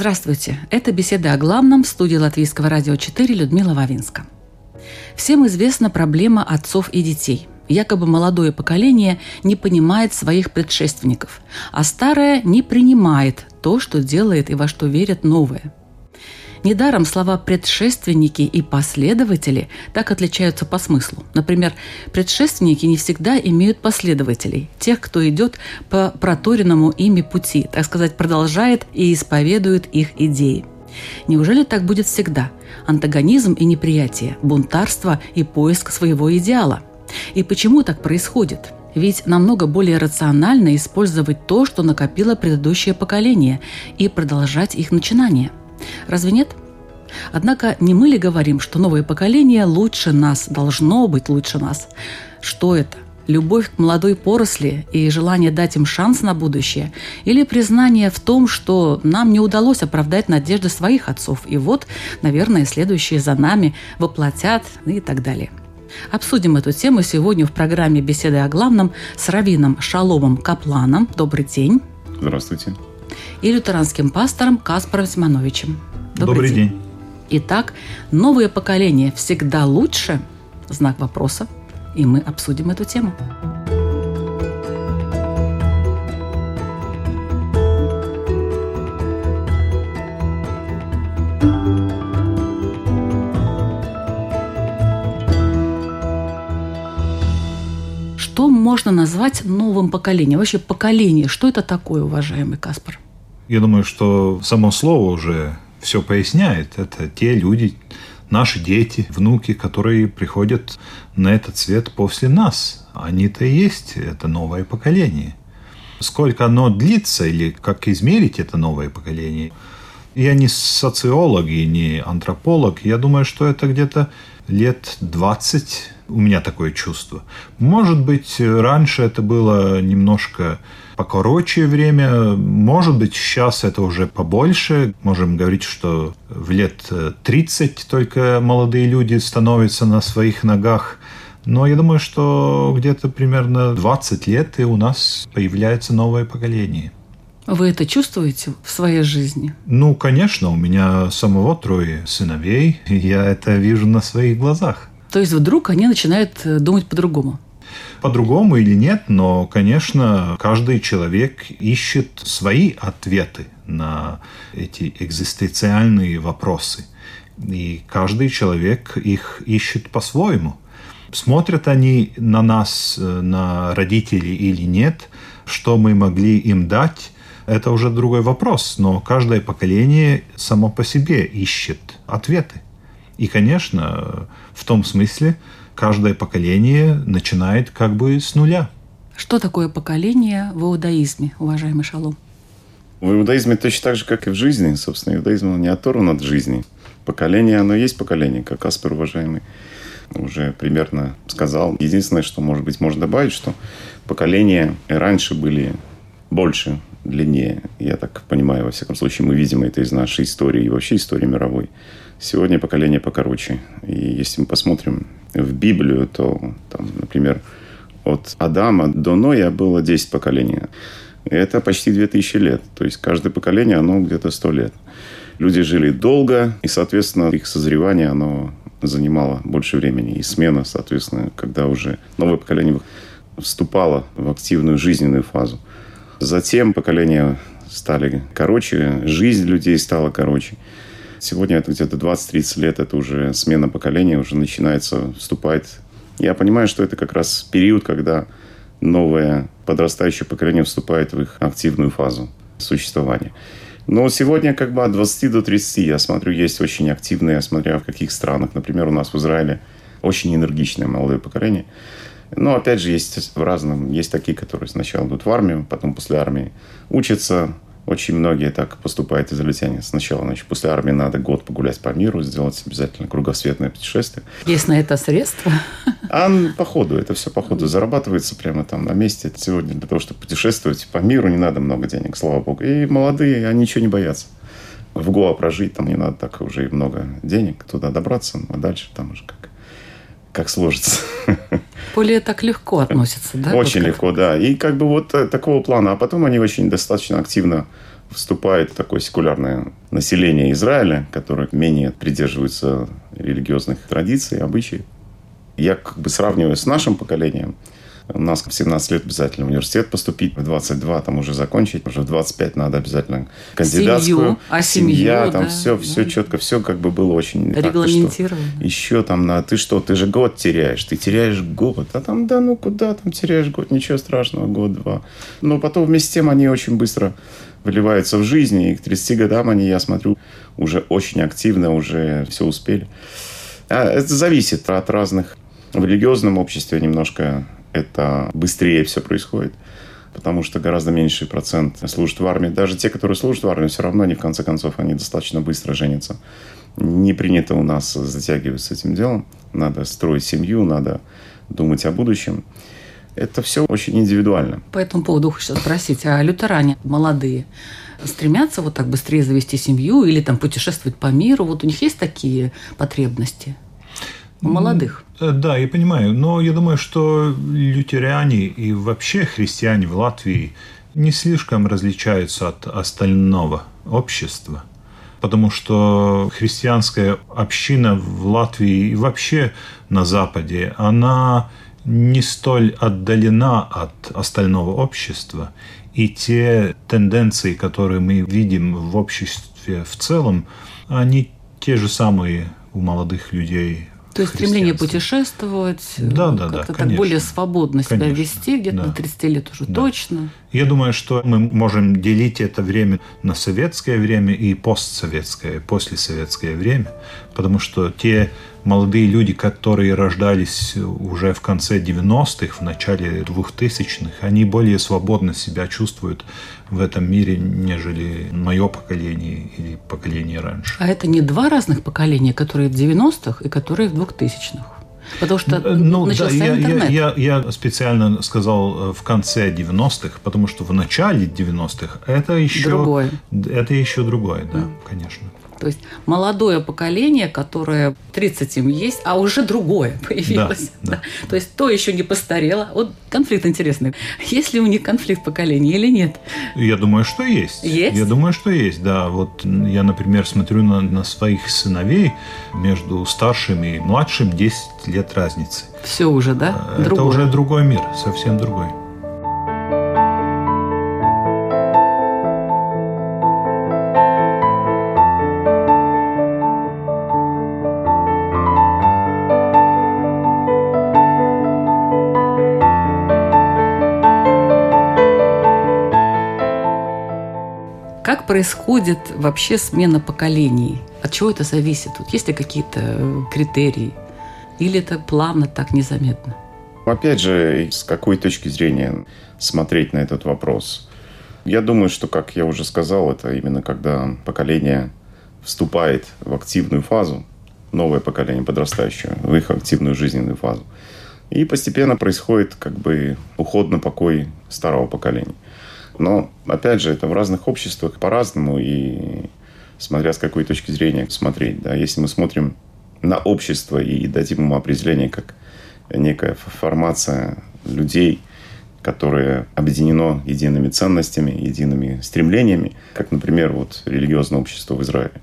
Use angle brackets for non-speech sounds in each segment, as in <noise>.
Здравствуйте! Это беседа о главном в студии Латвийского радио 4 Людмила Вавинска. Всем известна проблема отцов и детей. Якобы молодое поколение не понимает своих предшественников, а старое не принимает то, что делает и во что верят новое. Недаром слова «предшественники» и «последователи» так отличаются по смыслу. Например, предшественники не всегда имеют последователей, тех, кто идет по проторенному ими пути, так сказать, продолжает и исповедует их идеи. Неужели так будет всегда? Антагонизм и неприятие, бунтарство и поиск своего идеала. И почему так происходит? Ведь намного более рационально использовать то, что накопило предыдущее поколение, и продолжать их начинания. Разве нет? Однако не мы ли говорим, что новое поколение лучше нас, должно быть лучше нас? Что это? Любовь к молодой поросли и желание дать им шанс на будущее? Или признание в том, что нам не удалось оправдать надежды своих отцов, и вот, наверное, следующие за нами воплотят и так далее? Обсудим эту тему сегодня в программе «Беседы о главном» с раввином Шаломом Капланом. Добрый день. Здравствуйте. И лютеранским пастором Каспаром Симоновичем. Добрый, день. Итак, новое поколение всегда лучше? Знак вопроса. И мы обсудим эту тему. Что можно назвать новым поколением? Вообще поколение, что это такое, уважаемый Каспар? Я думаю, что само слово уже все поясняет. Это те люди, наши дети, внуки, которые приходят на этот свет после нас. Они-то и есть это новое поколение. Сколько оно длится или как измерить это новое поколение? Я не социолог и не антрополог. Я думаю, что это где-то лет 20 у меня такое чувство. Может быть, раньше это было немножко покороче время. Может быть, сейчас это уже побольше. Можем говорить, что в лет 30 только молодые люди становятся на своих ногах. Но я думаю, что где-то примерно 20 лет и у нас появляется новое поколение. Вы это чувствуете в своей жизни? Ну, конечно, у меня самого трое сыновей, и я это вижу на своих глазах. То есть вдруг они начинают э, думать по-другому? По-другому или нет, но, конечно, каждый человек ищет свои ответы на эти экзистенциальные вопросы. И каждый человек их ищет по-своему. Смотрят они на нас, э, на родителей или нет, что мы могли им дать, это уже другой вопрос. Но каждое поколение само по себе ищет ответы. И, конечно, в том смысле, каждое поколение начинает как бы с нуля. Что такое поколение в иудаизме, уважаемый Шалом? В иудаизме точно так же, как и в жизни. Собственно, иудаизм не оторван от жизни. Поколение, оно есть поколение, как Аспер, уважаемый, уже примерно сказал. Единственное, что, может быть, можно добавить, что поколения раньше были больше, длиннее. Я так понимаю, во всяком случае, мы видим это из нашей истории и вообще истории мировой. Сегодня поколение покороче. И если мы посмотрим в Библию, то, там, например, от Адама до Ноя было 10 поколений. Это почти 2000 лет. То есть каждое поколение, оно где-то 100 лет. Люди жили долго, и, соответственно, их созревание, оно занимало больше времени. И смена, соответственно, когда уже новое поколение вступало в активную жизненную фазу. Затем поколения стали короче, жизнь людей стала короче. Сегодня это где-то 20-30 лет, это уже смена поколения, уже начинается, вступает. Я понимаю, что это как раз период, когда новое подрастающее поколение вступает в их активную фазу существования. Но сегодня как бы от 20 до 30, я смотрю, есть очень активные, я смотрю, в каких странах. Например, у нас в Израиле очень энергичное молодое поколение. Но опять же, есть в разном. Есть такие, которые сначала идут в армию, потом после армии учатся. Очень многие так поступают израильтяне. Сначала, значит, после армии надо год погулять по миру, сделать обязательно кругосветное путешествие. Есть на это средства? А по ходу, это все по ходу зарабатывается прямо там на месте. Сегодня для того, чтобы путешествовать по миру, не надо много денег, слава богу. И молодые, они ничего не боятся. В Гоа прожить, там не надо так уже и много денег, туда добраться, а дальше там уже как, как сложится. <laughs> Более так легко относятся, да? Очень Вот легко, да. И как бы вот э, такого плана. А потом они очень достаточно активно вступает в такое секулярное население Израиля, которое менее придерживается религиозных традиций, обычаев. Я как бы сравниваю с нашим поколением. У нас в 17 лет обязательно в университет поступить, в 22 там уже закончить, уже в 25 надо обязательно кандидатскую. Семью. А семью, семья, там да, все, да. все четко, все как бы было очень... Регламентировано. Еще там на ты что, ты же год теряешь, ты теряешь год. А там, да ну куда там теряешь год, ничего страшного, год-два. Но потом вместе с тем они очень быстро выливаются в жизнь, и к 30 годам они, я смотрю, уже очень активно, уже все успели. А это зависит от разных. В религиозном обществе немножко это быстрее все происходит, потому что гораздо меньший процент служит в армии. Даже те, которые служат в армии, все равно они, в конце концов, они достаточно быстро женятся. Не принято у нас затягивать с этим делом. Надо строить семью, надо думать о будущем. Это все очень индивидуально. По этому поводу хочу спросить, а лютеране молодые стремятся вот так быстрее завести семью или там путешествовать по миру? Вот у них есть такие потребности? Молодых? Э, Да, я понимаю. Но я думаю, что лютеране и вообще христиане в Латвии не слишком различаются от остального общества. Потому что христианская община в Латвии и вообще на Западе, она не столь отдалена от остального общества. И те тенденции, которые мы видим в обществе в целом, они те же самые у молодых людей. То есть стремление путешествовать, Да, э, да, да, как-то так конечно. более свободно себя Конечно, вести, где-то да. до 30 лет уже Да. точно. Я думаю, что мы можем делить это время на советское время и постсоветское, послесоветское время, потому что те молодые люди, которые рождались уже в конце 90-х, в начале 2000-х, они более свободно себя чувствуют в этом мире, нежели мое поколение или поколение раньше. А это не два разных поколения, которые в 90-х и которые в 2000-х? Потому что Э, Ну, да, начался я, я, интернет. я, я специально сказал э, в конце 90-х, потому что в начале 90-х это еще... Другое. Это еще другое, да, конечно. То есть молодое поколение, которое 30 им есть, а уже другое появилось. Да, да. То есть то еще не постарело. Вот конфликт интересный. Есть ли у них конфликт поколений или нет? Я думаю, что есть. Есть? Я думаю, что есть, да. Вот я, например, смотрю на, на своих сыновей между старшим и младшим 10 лет разницы. Все уже, да? Это Другое. уже другой мир, совсем другой. Происходит вообще смена поколений? От чего это зависит? Вот есть ли какие-то э, критерии? Или это плавно, так незаметно? Опять же, с какой точки зрения смотреть на этот вопрос? Я думаю, что, как я уже сказал, это именно когда поколение вступает в активную фазу, новое поколение подрастающее, в их активную жизненную фазу. И постепенно происходит как бы уход на покой старого поколения. Но, опять же, это в разных обществах по-разному, и смотря с какой точки зрения смотреть. Да? Если мы смотрим на общество и дадим ему определение как некая формация людей, которое объединено едиными ценностями, едиными стремлениями, как, например, вот религиозное общество в Израиле.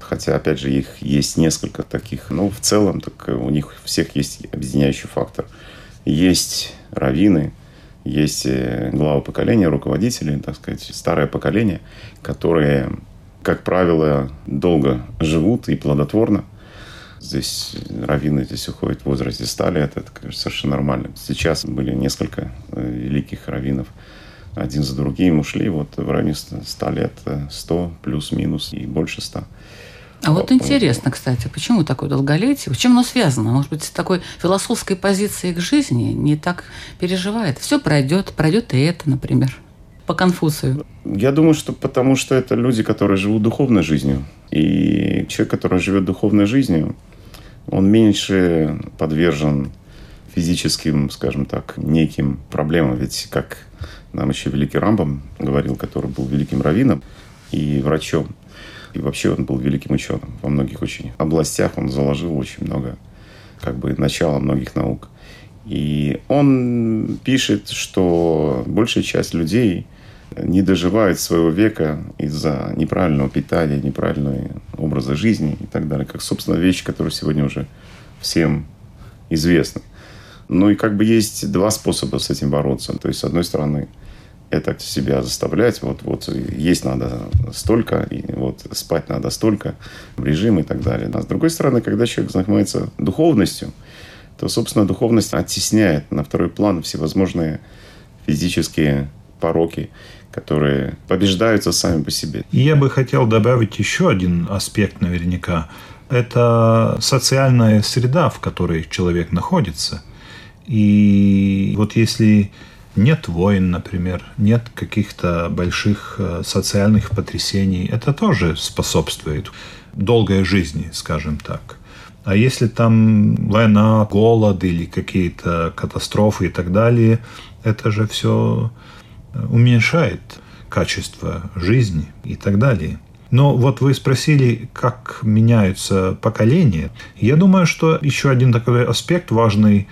Хотя, опять же, их есть несколько таких. Но в целом так у них всех есть объединяющий фактор. Есть раввины, есть э, главы поколения, руководители, так сказать, старое поколение, которые, как правило, долго живут и плодотворно. Здесь раввины здесь уходят в возрасте 100 лет, это конечно, совершенно нормально. Сейчас были несколько э, великих раввинов, один за другим ушли, вот в районе 100 лет, э, 100 плюс-минус и больше 100. А вот интересно, кстати, почему такое долголетие? Чем оно связано? Может быть, с такой философской позиции к жизни не так переживает? Все пройдет, пройдет и это, например, по Конфуцию. Я думаю, что потому что это люди, которые живут духовной жизнью. И человек, который живет духовной жизнью, он меньше подвержен физическим, скажем так, неким проблемам. Ведь, как нам еще великий Рамбам говорил, который был великим раввином и врачом, и вообще он был великим ученым во многих очень областях. Он заложил очень много, как бы, начала многих наук. И он пишет, что большая часть людей не доживают своего века из-за неправильного питания, неправильного образа жизни и так далее. Как, собственно, вещи, которые сегодня уже всем известны. Ну и как бы есть два способа с этим бороться. То есть, с одной стороны, это себя заставлять, вот, вот есть надо столько, и вот спать надо столько, режим и так далее. А с другой стороны, когда человек занимается духовностью, то, собственно, духовность оттесняет на второй план всевозможные физические пороки, которые побеждаются сами по себе. Я бы хотел добавить еще один аспект наверняка. Это социальная среда, в которой человек находится. И вот если нет войн, например, нет каких-то больших э, социальных потрясений, это тоже способствует долгой жизни, скажем так. А если там война, голод или какие-то катастрофы и так далее, это же все э, уменьшает качество жизни и так далее. Но вот вы спросили, как меняются поколения. Я думаю, что еще один такой аспект важный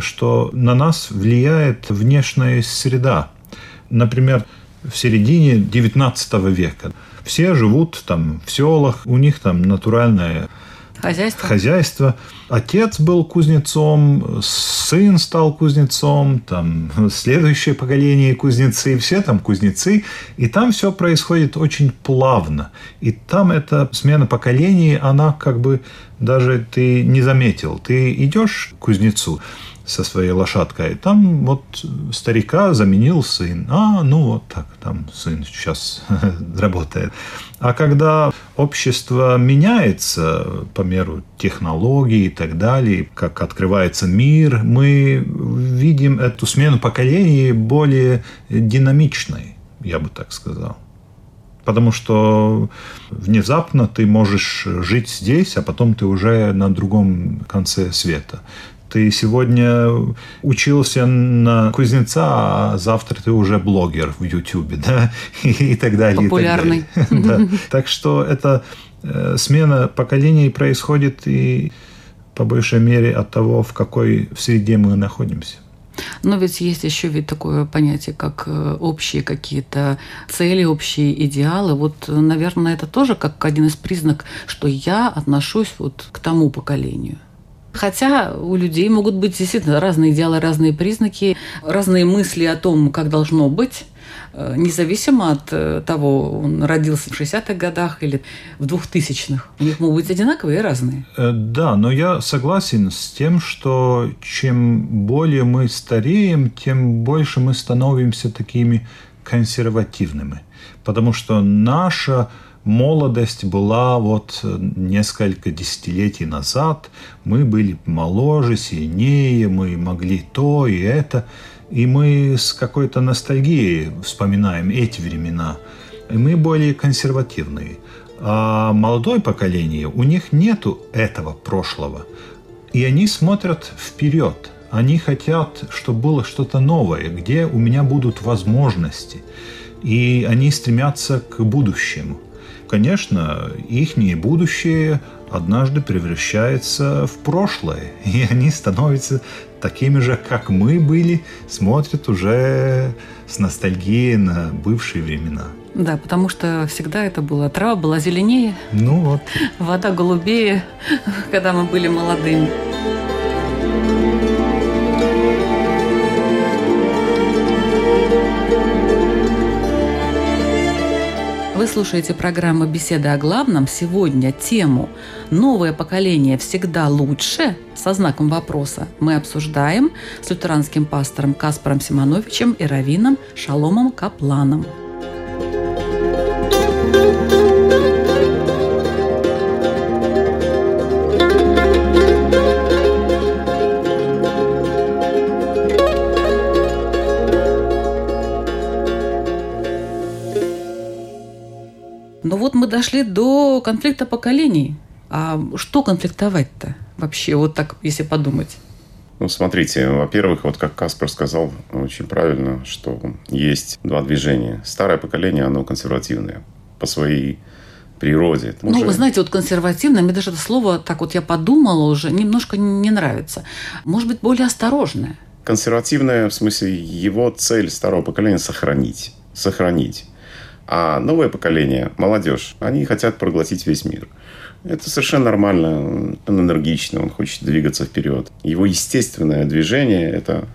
что на нас влияет внешняя среда. Например, в середине XIX века все живут там в селах, у них там натуральное Хозяйство. Хозяйство. Отец был кузнецом, сын стал кузнецом, там следующее поколение кузнецы, все там кузнецы. И там все происходит очень плавно. И там эта смена поколений, она как бы даже ты не заметил. Ты идешь к кузнецу, со своей лошадкой. Там вот старика заменил сын. А, ну вот так, там сын сейчас <laughs> работает. А когда общество меняется по меру технологий и так далее, как открывается мир, мы видим эту смену поколений более динамичной, я бы так сказал. Потому что внезапно ты можешь жить здесь, а потом ты уже на другом конце света. Ты сегодня учился на кузнеца, а завтра ты уже блогер в Ютубе, да, <laughs> и, так далее. Популярный. так, далее. Да. так что эта э, смена поколений происходит и по большей мере от того, в какой среде мы находимся. Но ведь есть еще ведь такое понятие, как э, общие какие-то цели, общие идеалы. Вот, наверное, это тоже как один из признаков, что я отношусь вот к тому поколению. Хотя у людей могут быть действительно разные идеалы, разные признаки, разные мысли о том, как должно быть э, независимо от э, того, он родился в 60-х годах или в 2000-х. У них могут быть одинаковые и разные. Э, да, но я согласен с тем, что чем более мы стареем, тем больше мы становимся такими консервативными. Потому что наша молодость была вот э, несколько десятилетий назад. Мы были моложе, сильнее, мы могли то и это. И мы с какой-то ностальгией вспоминаем эти времена. И мы более консервативные. А молодое поколение, у них нету этого прошлого. И они смотрят вперед. Они хотят, чтобы было что-то новое, где у меня будут возможности. И они стремятся к будущему – конечно, их будущее однажды превращается в прошлое, <laughs> и они становятся такими же, как мы были, смотрят уже с ностальгией на бывшие времена. Да, потому что всегда это было. Трава была зеленее, ну вот. <laughs> вода голубее, <laughs> когда мы были молодыми. Вы слушаете программу «Беседа о главном». Сегодня тему «Новое поколение всегда лучше?» со знаком вопроса мы обсуждаем с лютеранским пастором Каспаром Симоновичем и раввином Шаломом Капланом. Дошли до конфликта поколений. А что конфликтовать-то вообще, вот так, если подумать? Ну, смотрите, во-первых, вот как Каспар сказал очень правильно, что есть два движения. Старое поколение, оно консервативное по своей природе. Ну, уже... вы знаете, вот консервативное, мне даже это слово, так вот я подумала уже, немножко не нравится. Может быть, более осторожное. Консервативное, в смысле, его цель старого поколения – сохранить. Сохранить. А новое поколение, молодежь, они хотят проглотить весь мир. Это совершенно нормально. Он энергичный, он хочет двигаться вперед. Его естественное движение – это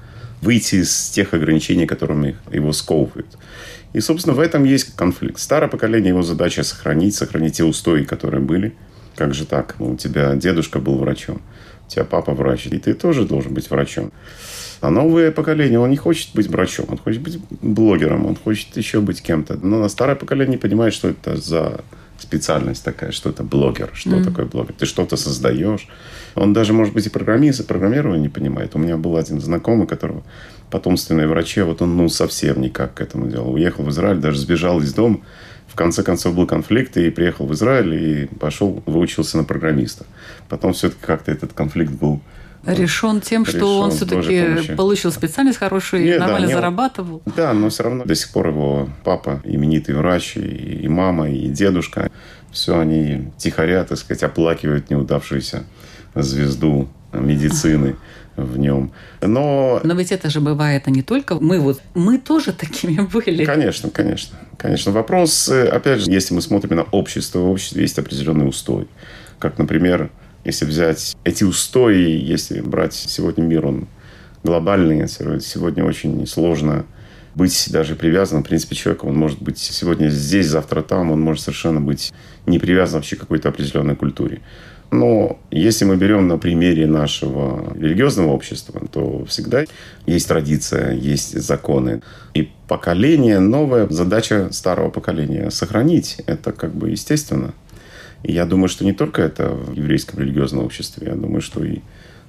выйти из тех ограничений, которыми его сковывают. И, собственно, в этом есть конфликт. Старое поколение, его задача сохранить, сохранить те устои, которые были. Как же так? Ну, у тебя дедушка был врачом, у тебя папа врач, и ты тоже должен быть врачом. А новое поколение, он не хочет быть врачом, он хочет быть блогером, он хочет еще быть кем-то. Но старое поколение не понимает, что это за специальность такая, что это блогер, что mm. такое блогер. Ты что-то создаешь. Он даже, может быть, и программист, и программирование не понимает. У меня был один знакомый, которого потомственный врачи, вот он ну совсем никак к этому делу. Уехал в Израиль, даже сбежал из дома. В конце концов был конфликт, и приехал в Израиль, и пошел, выучился на программиста. Потом все-таки как-то этот конфликт был решен тем, решен что он все-таки получил специальность хорошую и нормально да, зарабатывал. Да, но все равно до сих пор его папа именитый врач, и, и мама, и дедушка, все они тихоря, так сказать, оплакивают неудавшуюся звезду медицины в нем. Но... Но ведь это же бывает а не только мы вот, мы тоже такими <laughs> были. Конечно, конечно. Конечно. Вопрос, э, опять же, если мы смотрим на общество, в обществе есть определенный устой. Как, например, если взять эти устои, если брать сегодня мир, он глобальный, сегодня очень сложно быть даже привязанным. В принципе, человек, он может быть сегодня здесь, завтра там, он может совершенно быть не привязан вообще к какой-то определенной культуре. Но если мы берем на примере нашего религиозного общества, то всегда есть традиция, есть законы. И поколение новое, задача старого поколения сохранить. Это как бы естественно. И я думаю, что не только это в еврейском религиозном обществе, я думаю, что и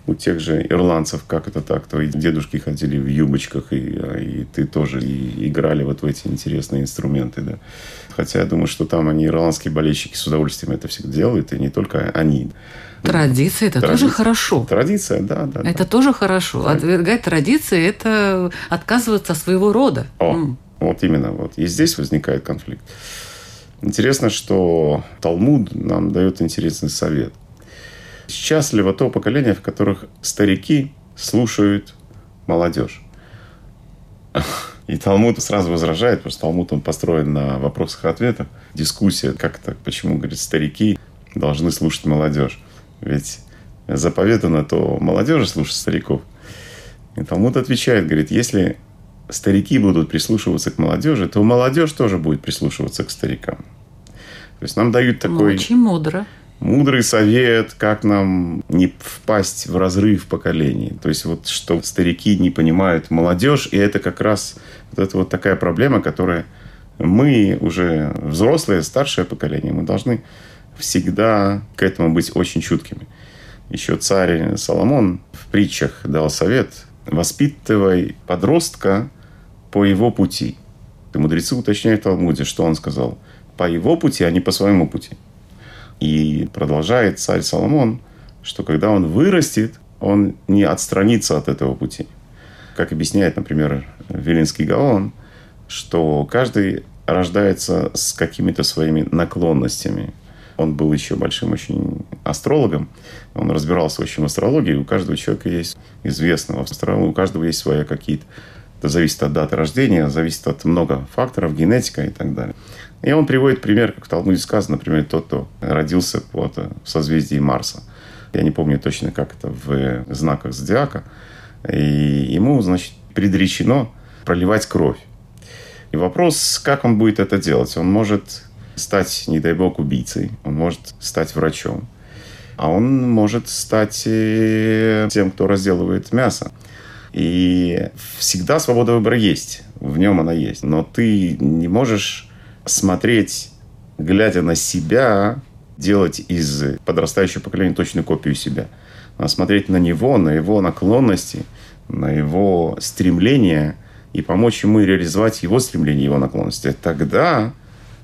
у тех же ирландцев, как это так, твои дедушки ходили в юбочках, и, и ты тоже и играли вот в эти интересные инструменты, да. Хотя я думаю, что там они, ирландские болельщики, с удовольствием это всегда делают, и не только они. Традиция – это Традиция. тоже хорошо. Традиция, да, да. Это да. тоже хорошо. Да. Отвергать традиции – это отказываться от своего рода. О, mm. вот именно. Вот. И здесь возникает конфликт. Интересно, что Талмуд нам дает интересный совет. Счастливо то поколение, в которых старики слушают молодежь. И Талмуд сразу возражает, потому что Талмуд он построен на вопросах и ответах. Дискуссия, как так, почему, говорит, старики должны слушать молодежь. Ведь заповедано то молодежи слушать стариков. И Талмуд отвечает, говорит, если старики будут прислушиваться к молодежи, то молодежь тоже будет прислушиваться к старикам. То есть нам дают такой... Очень мудро. Мудрый совет, как нам не впасть в разрыв поколений. То есть вот что старики не понимают молодежь, и это как раз вот это вот такая проблема, которая мы уже взрослые, старшее поколение, мы должны всегда к этому быть очень чуткими. Еще царь Соломон в притчах дал совет «Воспитывай подростка по его пути. И мудрецы уточняют в Талмуде, что он сказал. По его пути, а не по своему пути. И продолжает царь Соломон, что когда он вырастет, он не отстранится от этого пути. Как объясняет, например, Вилинский Гаон, что каждый рождается с какими-то своими наклонностями. Он был еще большим очень астрологом. Он разбирался очень в астрологии. У каждого человека есть известного астролога, у каждого есть свои какие-то это зависит от даты рождения, зависит от много факторов, генетика и так далее. И он приводит пример, как в Талмуде сказано, например, тот, кто родился под, в созвездии Марса. Я не помню точно, как это в знаках зодиака. И ему, значит, предречено проливать кровь. И вопрос, как он будет это делать? Он может стать, не дай бог, убийцей, он может стать врачом, а он может стать э, тем, кто разделывает мясо. И всегда свобода выбора есть. В нем она есть. Но ты не можешь смотреть, глядя на себя, делать из подрастающего поколения точную копию себя. Надо смотреть на него, на его наклонности, на его стремления и помочь ему реализовать его стремления, его наклонности. Тогда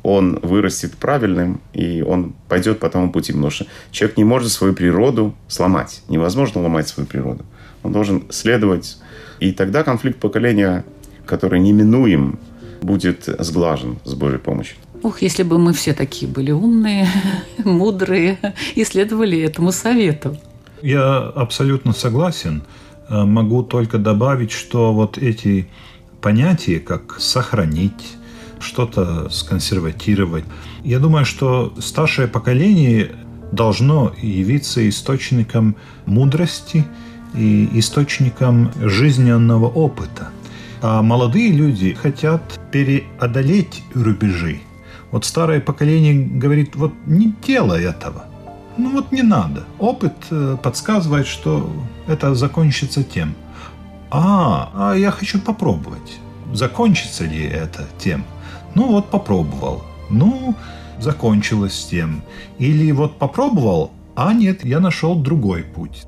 он вырастет правильным, и он пойдет по тому пути. Потому человек не может свою природу сломать. Невозможно ломать свою природу. Он должен следовать. И тогда конфликт поколения, который неминуем, будет сглажен с Божьей помощью. Ух, если бы мы все такие были умные, <laughs> мудрые и следовали этому совету. Я абсолютно согласен. Э, могу только добавить, что вот эти понятия, как сохранить, что-то сконсерватировать, я думаю, что старшее поколение должно явиться источником мудрости и источником жизненного опыта. А молодые люди хотят переодолеть рубежи. Вот старое поколение говорит, вот не делай этого – ну вот не надо. Опыт э, подсказывает, что это закончится тем. А, а я хочу попробовать. Закончится ли это тем? Ну вот попробовал. Ну, закончилось тем. Или вот попробовал, а нет, я нашел другой путь.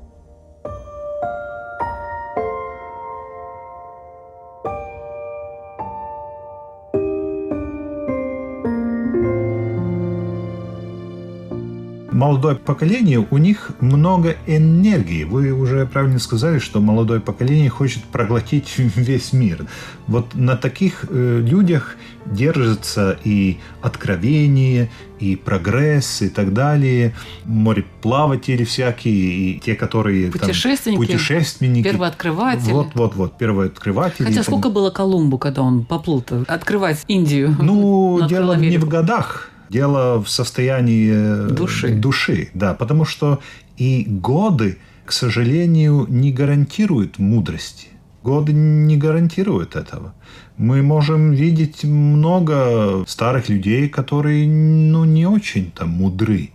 Молодое поколение, у них много энергии. Вы уже правильно сказали, что молодое поколение хочет проглотить <laughs> весь мир. Вот на таких э, людях держится и откровение, и прогресс, и так далее. Мореплаватели всякие, и те, которые... Путешественники. Там, путешественники. Первооткрыватели. Вот, вот, вот, первооткрыватели. Хотя сколько было Колумбу, когда он поплыл-то? Открывать Индию. Ну, <laughs> дело не в годах Дело в состоянии э, души. души, да, потому что и годы, к сожалению, не гарантируют мудрости. Годы не гарантируют этого. Мы можем видеть много старых людей, которые ну, не очень-то мудры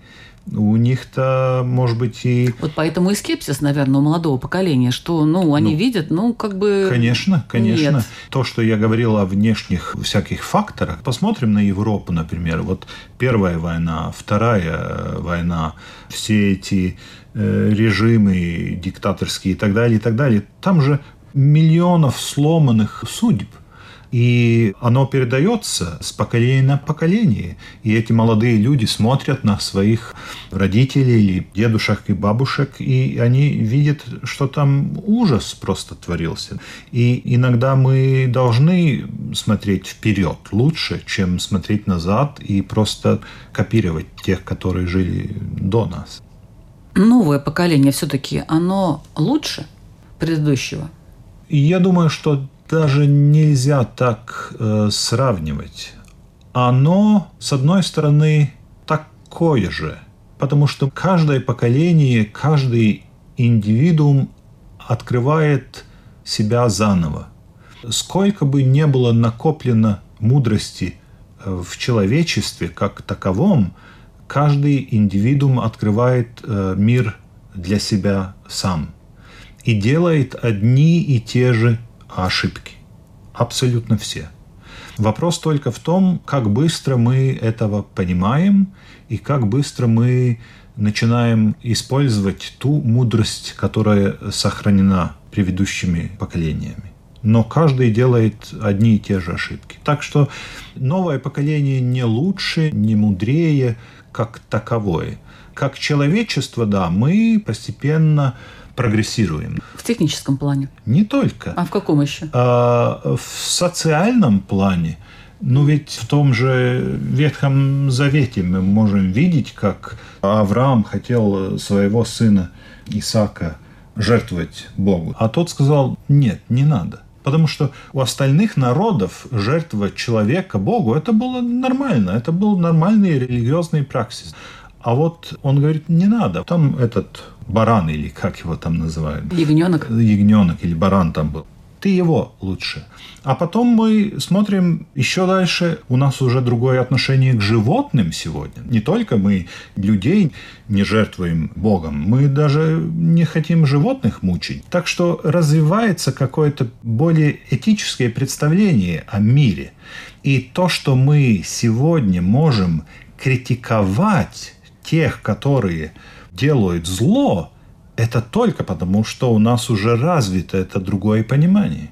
у них-то, может быть, и... Вот поэтому и скепсис, наверное, у молодого поколения, что, ну, они ну, видят, ну, как бы... Конечно, конечно. Нет. То, что я говорил о внешних всяких факторах. Посмотрим на Европу, например. Вот Первая война, Вторая война, все эти э, режимы диктаторские и так далее, и так далее. Там же миллионов сломанных судеб. И оно передается с поколения на поколение. И эти молодые люди смотрят на своих родителей или дедушек и бабушек, и они видят, что там ужас просто творился. И иногда мы должны смотреть вперед лучше, чем смотреть назад и просто копировать тех, которые жили до нас. Новое поколение все-таки, оно лучше предыдущего? Я думаю, что даже нельзя так э, сравнивать. Оно, с одной стороны, такое же, потому что каждое поколение, каждый индивидуум открывает себя заново. Сколько бы не было накоплено мудрости э, в человечестве как таковом, каждый индивидуум открывает э, мир для себя сам и делает одни и те же ошибки. Абсолютно все. Вопрос только в том, как быстро мы этого понимаем и как быстро мы начинаем использовать ту мудрость, которая сохранена предыдущими поколениями. Но каждый делает одни и те же ошибки. Так что новое поколение не лучше, не мудрее, как таковое. Как человечество, да, мы постепенно прогрессируем. В техническом плане? Не только. А в каком еще? А, в социальном плане. Ну ведь в том же Ветхом Завете мы можем видеть, как Авраам хотел своего сына Исаака жертвовать Богу. А тот сказал, нет, не надо. Потому что у остальных народов жертва человека Богу это было нормально, это был нормальный религиозный праксис. А вот он говорит, не надо. Там этот баран или как его там называют. Ягненок. Ягненок или баран там был. Ты его лучше. А потом мы смотрим еще дальше. У нас уже другое отношение к животным сегодня. Не только мы людей не жертвуем Богом, мы даже не хотим животных мучить. Так что развивается какое-то более этическое представление о мире. И то, что мы сегодня можем критиковать тех, которые делают зло, это только потому, что у нас уже развито это другое понимание.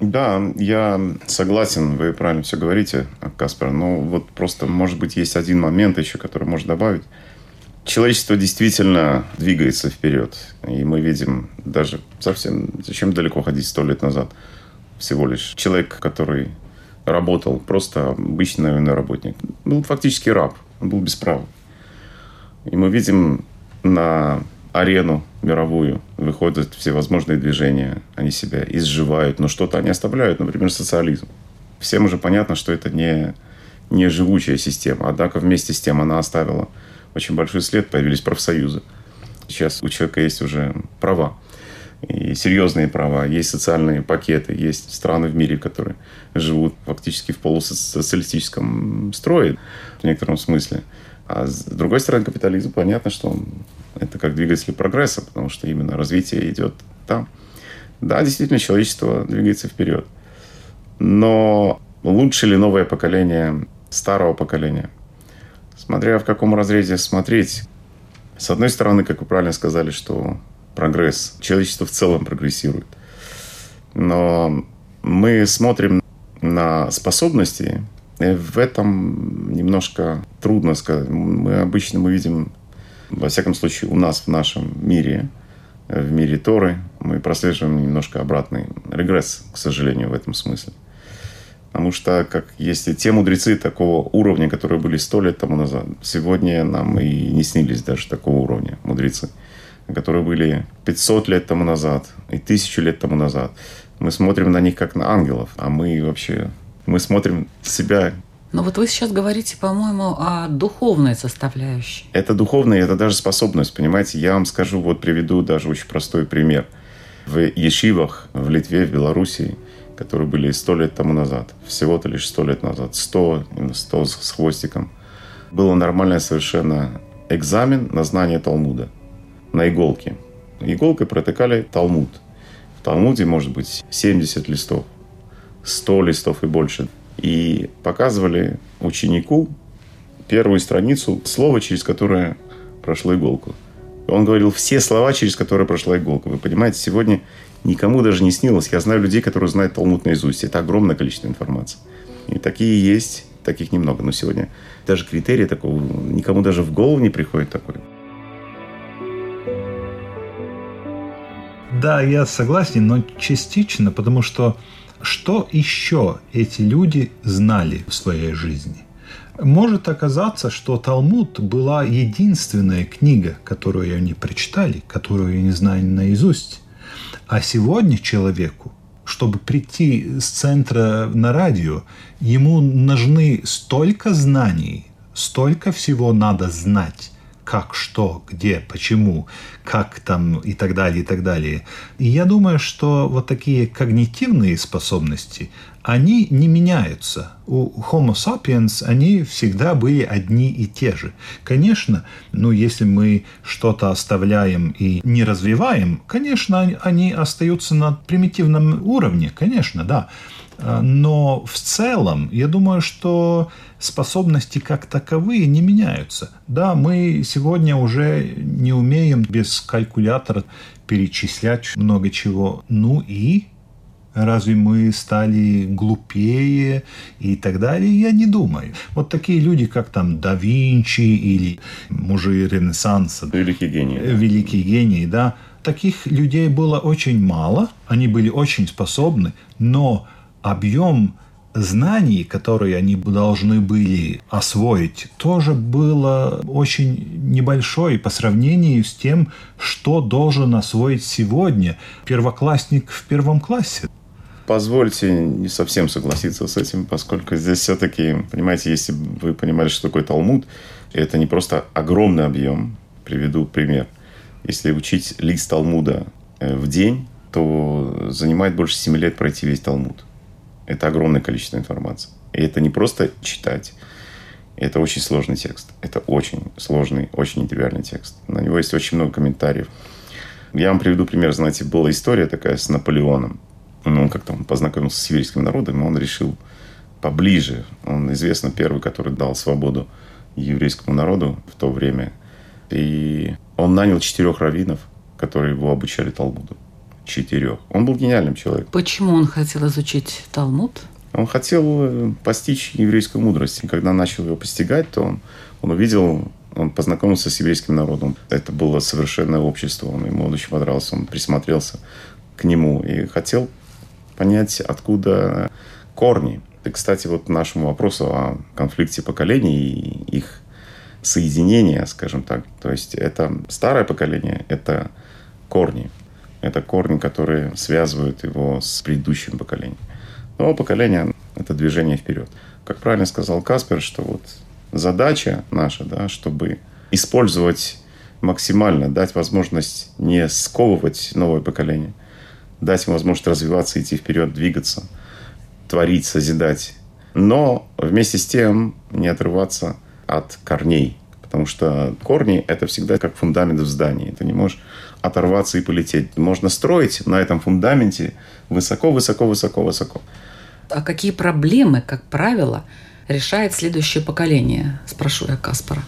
Да, я согласен, вы правильно все говорите. Каспер. Но вот просто, может быть, есть один момент еще, который можно добавить. Человечество действительно двигается вперед. И мы видим даже совсем... Зачем далеко ходить сто лет назад? Всего лишь человек, который работал, просто обычный наверное, работник, был фактически раб. Он был без права. И мы видим на арену мировую выходят всевозможные движения, они себя изживают, но что-то они оставляют, например, социализм. Всем уже понятно, что это не, не живучая система, однако вместе с тем она оставила очень большой след, появились профсоюзы. Сейчас у человека есть уже права, и серьезные права, есть социальные пакеты, есть страны в мире, которые живут фактически в полусоциалистическом строе в некотором смысле. А с другой стороны, капитализм, понятно, что он, это как двигатель прогресса, потому что именно развитие идет там. Да, действительно, человечество двигается вперед. Но лучше ли новое поколение старого поколения? Смотря в каком разрезе смотреть. С одной стороны, как вы правильно сказали, что прогресс, человечество в целом прогрессирует. Но мы смотрим на способности в этом немножко трудно сказать. Мы обычно мы видим, во всяком случае, у нас в нашем мире, в мире Торы, мы прослеживаем немножко обратный регресс, к сожалению, в этом смысле. Потому что, как если те мудрецы такого уровня, которые были сто лет тому назад, сегодня нам и не снились даже такого уровня мудрецы, которые были 500 лет тому назад и тысячу лет тому назад. Мы смотрим на них как на ангелов, а мы вообще мы смотрим себя. Но вот вы сейчас говорите, по-моему, о духовной составляющей. Это духовная, это даже способность, понимаете. Я вам скажу, вот приведу даже очень простой пример. В Ешивах в Литве, в Белоруссии, которые были сто лет тому назад, всего-то лишь сто лет назад, сто, сто с хвостиком, было нормальное совершенно экзамен на знание Талмуда на иголке. Иголкой протыкали Талмуд. В Талмуде может быть 70 листов. 100 листов и больше. И показывали ученику первую страницу слова, через которое прошло иголку. Он говорил все слова, через которые прошла иголка. Вы понимаете, сегодня никому даже не снилось. Я знаю людей, которые знают Талмуд наизусть. Это огромное количество информации. И такие есть, таких немного. Но сегодня даже критерии такого, никому даже в голову не приходит такой. Да, я согласен, но частично, потому что что еще эти люди знали в своей жизни? Может оказаться, что Талмуд была единственная книга, которую они прочитали, которую они знали наизусть. А сегодня человеку, чтобы прийти с центра на радио, ему нужны столько знаний, столько всего надо знать, как, что, где, почему, как там и так далее, и так далее. И я думаю, что вот такие когнитивные способности, они не меняются. У Homo sapiens они всегда были одни и те же. Конечно, ну, если мы что-то оставляем и не развиваем, конечно, они остаются на примитивном уровне, конечно, да. Но в целом, я думаю, что способности как таковые не меняются. Да, мы сегодня уже не умеем без калькулятора перечислять много чего. Ну и Разве мы стали глупее и так далее? Я не думаю. Вот такие люди, как там да Винчи или мужи Ренессанса. Великий гений. Великий гений, да. Таких людей было очень мало. Они были очень способны, но объем знаний, которые они должны были освоить, тоже было очень небольшой по сравнению с тем, что должен освоить сегодня первоклассник в первом классе. Позвольте не совсем согласиться с этим, поскольку здесь все-таки, понимаете, если вы понимали, что такое Талмуд, это не просто огромный объем. Приведу пример. Если учить лист Талмуда э, в день, то занимает больше 7 лет пройти весь Талмуд. Это огромное количество информации. И это не просто читать. Это очень сложный текст. Это очень сложный, очень интегральный текст. На него есть очень много комментариев. Я вам приведу пример. Знаете, была история такая с Наполеоном. Ну, он как-то познакомился с сибирским народом, и он решил поближе. Он известно первый, который дал свободу еврейскому народу в то время. И он нанял четырех раввинов, которые его обучали Талмуду четырех. Он был гениальным человеком. Почему он хотел изучить Талмуд? Он хотел э, постичь еврейскую мудрость. И когда начал ее постигать, то он, он увидел, он познакомился с еврейским народом. Это было совершенное общество. Он, ему очень понравился. Он присмотрелся к нему и хотел понять, откуда корни. И, кстати, вот нашему вопросу о конфликте поколений и их соединения, скажем так. То есть это старое поколение, это корни. Это корни, которые связывают его с предыдущим поколением. Новое поколение – это движение вперед. Как правильно сказал Каспер, что вот задача наша, да, чтобы использовать максимально, дать возможность не сковывать новое поколение, дать им возможность развиваться, идти вперед, двигаться, творить, созидать. Но вместе с тем не отрываться от корней. Потому что корни – это всегда как фундамент в здании. Ты не можешь оторваться и полететь. Можно строить на этом фундаменте высоко, высоко, высоко, высоко. А какие проблемы, как правило, решает следующее поколение? Спрошу я Каспара.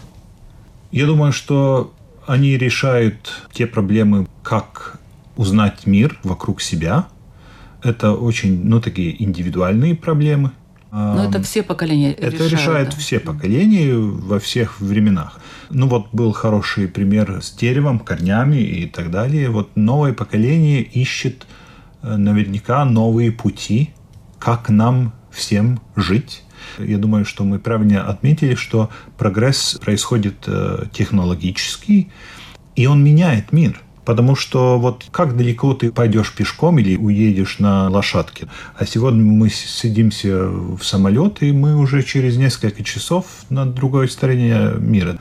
Я думаю, что они решают те проблемы, как узнать мир вокруг себя. Это очень, ну, такие индивидуальные проблемы. Но это все поколения Это решают. решают да. все поколения во всех временах. Ну вот был хороший пример с деревом, корнями и так далее. Вот новое поколение ищет э, наверняка новые пути, как нам всем жить. Я думаю, что мы правильно отметили, что прогресс происходит э, технологический, и он меняет мир. Потому что вот как далеко ты пойдешь пешком или уедешь на лошадке. А сегодня мы садимся в самолет, и мы уже через несколько часов на другой стороне мира.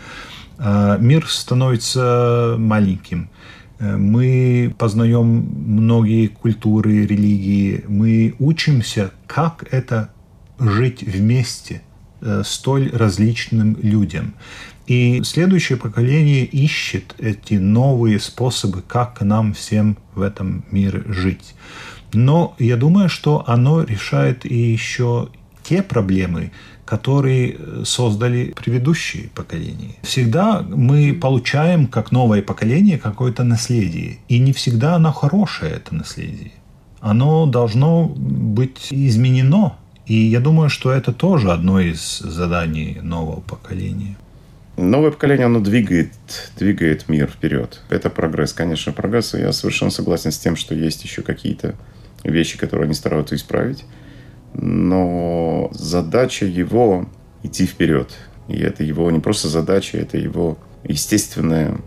А Мир становится маленьким. Э, Мы познаем многие культуры, религии. Мы учимся, как это жить вместе э, столь различным людям. И следующее поколение ищет эти новые способы, как нам всем в этом мире жить. Но я думаю, что оно решает и еще те проблемы, которые создали предыдущие поколения. Всегда мы получаем, как новое поколение, какое-то наследие. И не всегда оно хорошее, это наследие. Оно должно быть изменено. И я думаю, что это тоже одно из заданий нового поколения. Новое поколение, оно двигает, двигает мир вперед. Это прогресс, конечно, прогресс. И я совершенно согласен с тем, что есть еще какие-то вещи, которые они стараются исправить. Но задача его идти вперед. И это его не просто задача, это его естественное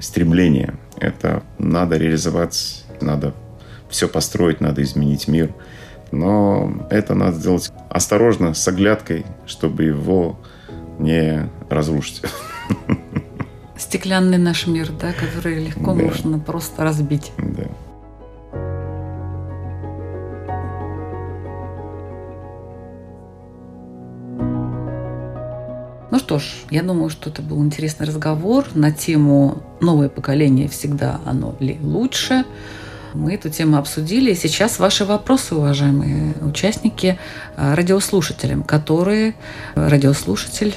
стремление. Это надо реализовать, надо все построить, надо изменить мир. Но это надо сделать осторожно, с оглядкой, чтобы его не разрушить. Стеклянный наш мир, да, который легко Да. можно просто разбить. Да. Ну что ж, я думаю, что это был интересный разговор на тему «Новое поколение всегда оно ли лучше?». Мы эту тему обсудили. И сейчас ваши вопросы, уважаемые участники, э, радиослушателям, которые э, радиослушатель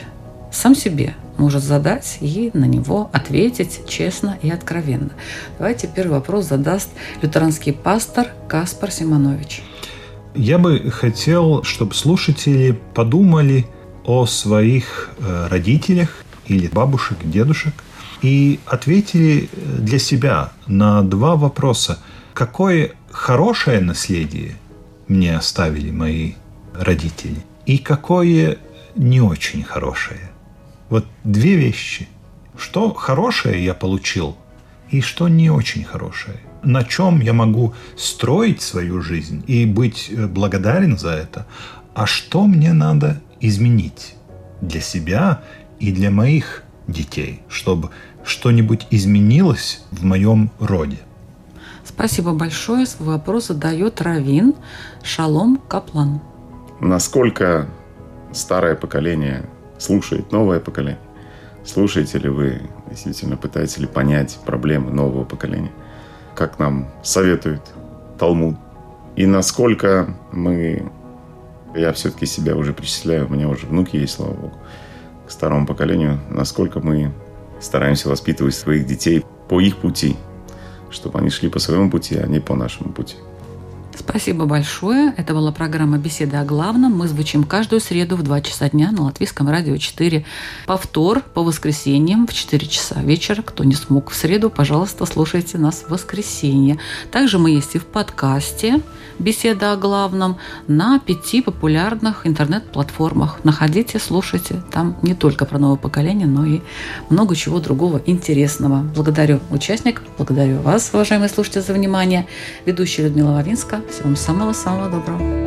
сам себе может задать и на него ответить честно и откровенно. Давайте первый вопрос задаст лютеранский пастор Каспар Симонович. Я бы хотел, чтобы слушатели подумали о своих э, родителях или бабушек, дедушек и ответили для себя на два вопроса. Какое хорошее наследие мне оставили мои родители и какое не очень хорошее? Вот две вещи. Что хорошее я получил и что не очень хорошее. На чем я могу строить свою жизнь и быть э, благодарен за это, а что мне надо изменить для себя и для моих детей, чтобы что-нибудь изменилось в моем роде. Спасибо большое. Вопрос задает Равин Шалом Каплан. Насколько старое поколение слушает новое поколение? Слушаете ли вы, действительно пытаетесь ли понять проблемы нового поколения? Как нам советует Талмуд? И насколько мы... Я все-таки себя уже причисляю, у меня уже внуки есть, слава богу, к старому поколению. Насколько мы стараемся воспитывать своих детей по их пути, чтобы они шли по своему пути, а не по нашему пути. Спасибо большое. Это была программа «Беседа о главном». Мы звучим каждую среду в 2 часа дня на Латвийском радио 4. Повтор по воскресеньям в 4 часа вечера. Кто не смог в среду, пожалуйста, слушайте нас в воскресенье. Также мы есть и в подкасте «Беседа о главном» на пяти популярных интернет-платформах. Находите, слушайте. Там не только про новое поколение, но и много чего другого интересного. Благодарю участников, благодарю вас, уважаемые слушатели, за внимание. Ведущая Людмила Вавинска. Всего вам самого-самого доброго.